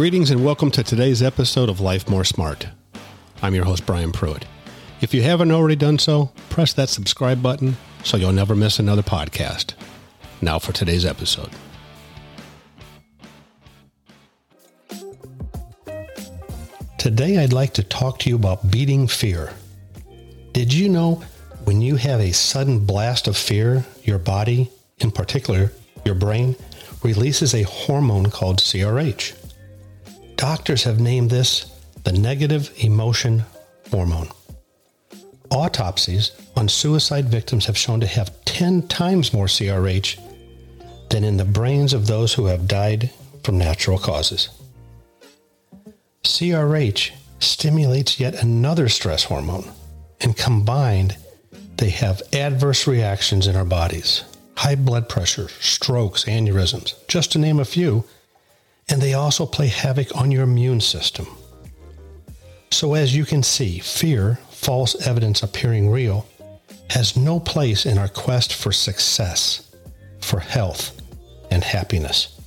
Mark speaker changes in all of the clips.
Speaker 1: Greetings and welcome to today's episode of Life More Smart. I'm your host, Brian Pruitt. If you haven't already done so, press that subscribe button so you'll never miss another podcast. Now for today's episode. Today, I'd like to talk to you about beating fear. Did you know when you have a sudden blast of fear, your body, in particular your brain, releases a hormone called CRH? Doctors have named this the negative emotion hormone. Autopsies on suicide victims have shown to have 10 times more CRH than in the brains of those who have died from natural causes. CRH stimulates yet another stress hormone, and combined, they have adverse reactions in our bodies high blood pressure, strokes, aneurysms, just to name a few, and they also play havoc on your immune system. So, as you can see, fear, false evidence appearing real, has no place in our quest for success, for health, and happiness.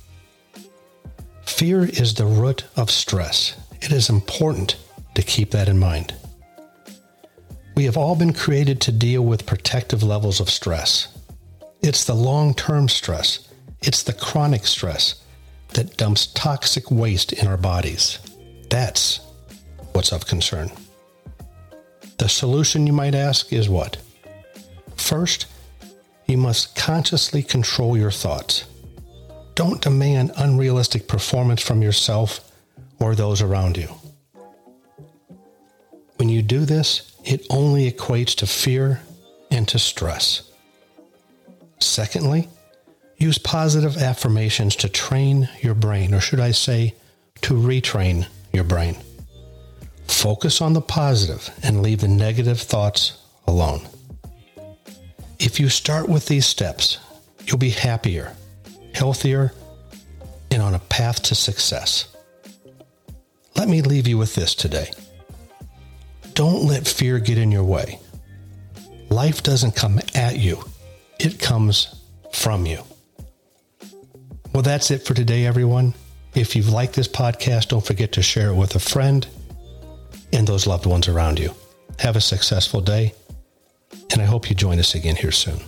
Speaker 1: Fear is the root of stress. It is important to keep that in mind. We have all been created to deal with protective levels of stress. It's the long term stress, it's the chronic stress that dumps toxic waste in our bodies. That's what's of concern. The solution, you might ask, is what? First, you must consciously control your thoughts. Don't demand unrealistic performance from yourself or those around you. When you do this, it only equates to fear and to stress. Secondly, use positive affirmations to train your brain, or should I say, to retrain your brain. Focus on the positive and leave the negative thoughts alone. If you start with these steps, you'll be happier, healthier, and on a path to success. Let me leave you with this today. Don't let fear get in your way. Life doesn't come at you, it comes from you. Well, that's it for today, everyone. If you've liked this podcast, don't forget to share it with a friend and those loved ones around you. Have a successful day, and I hope you join us again here soon.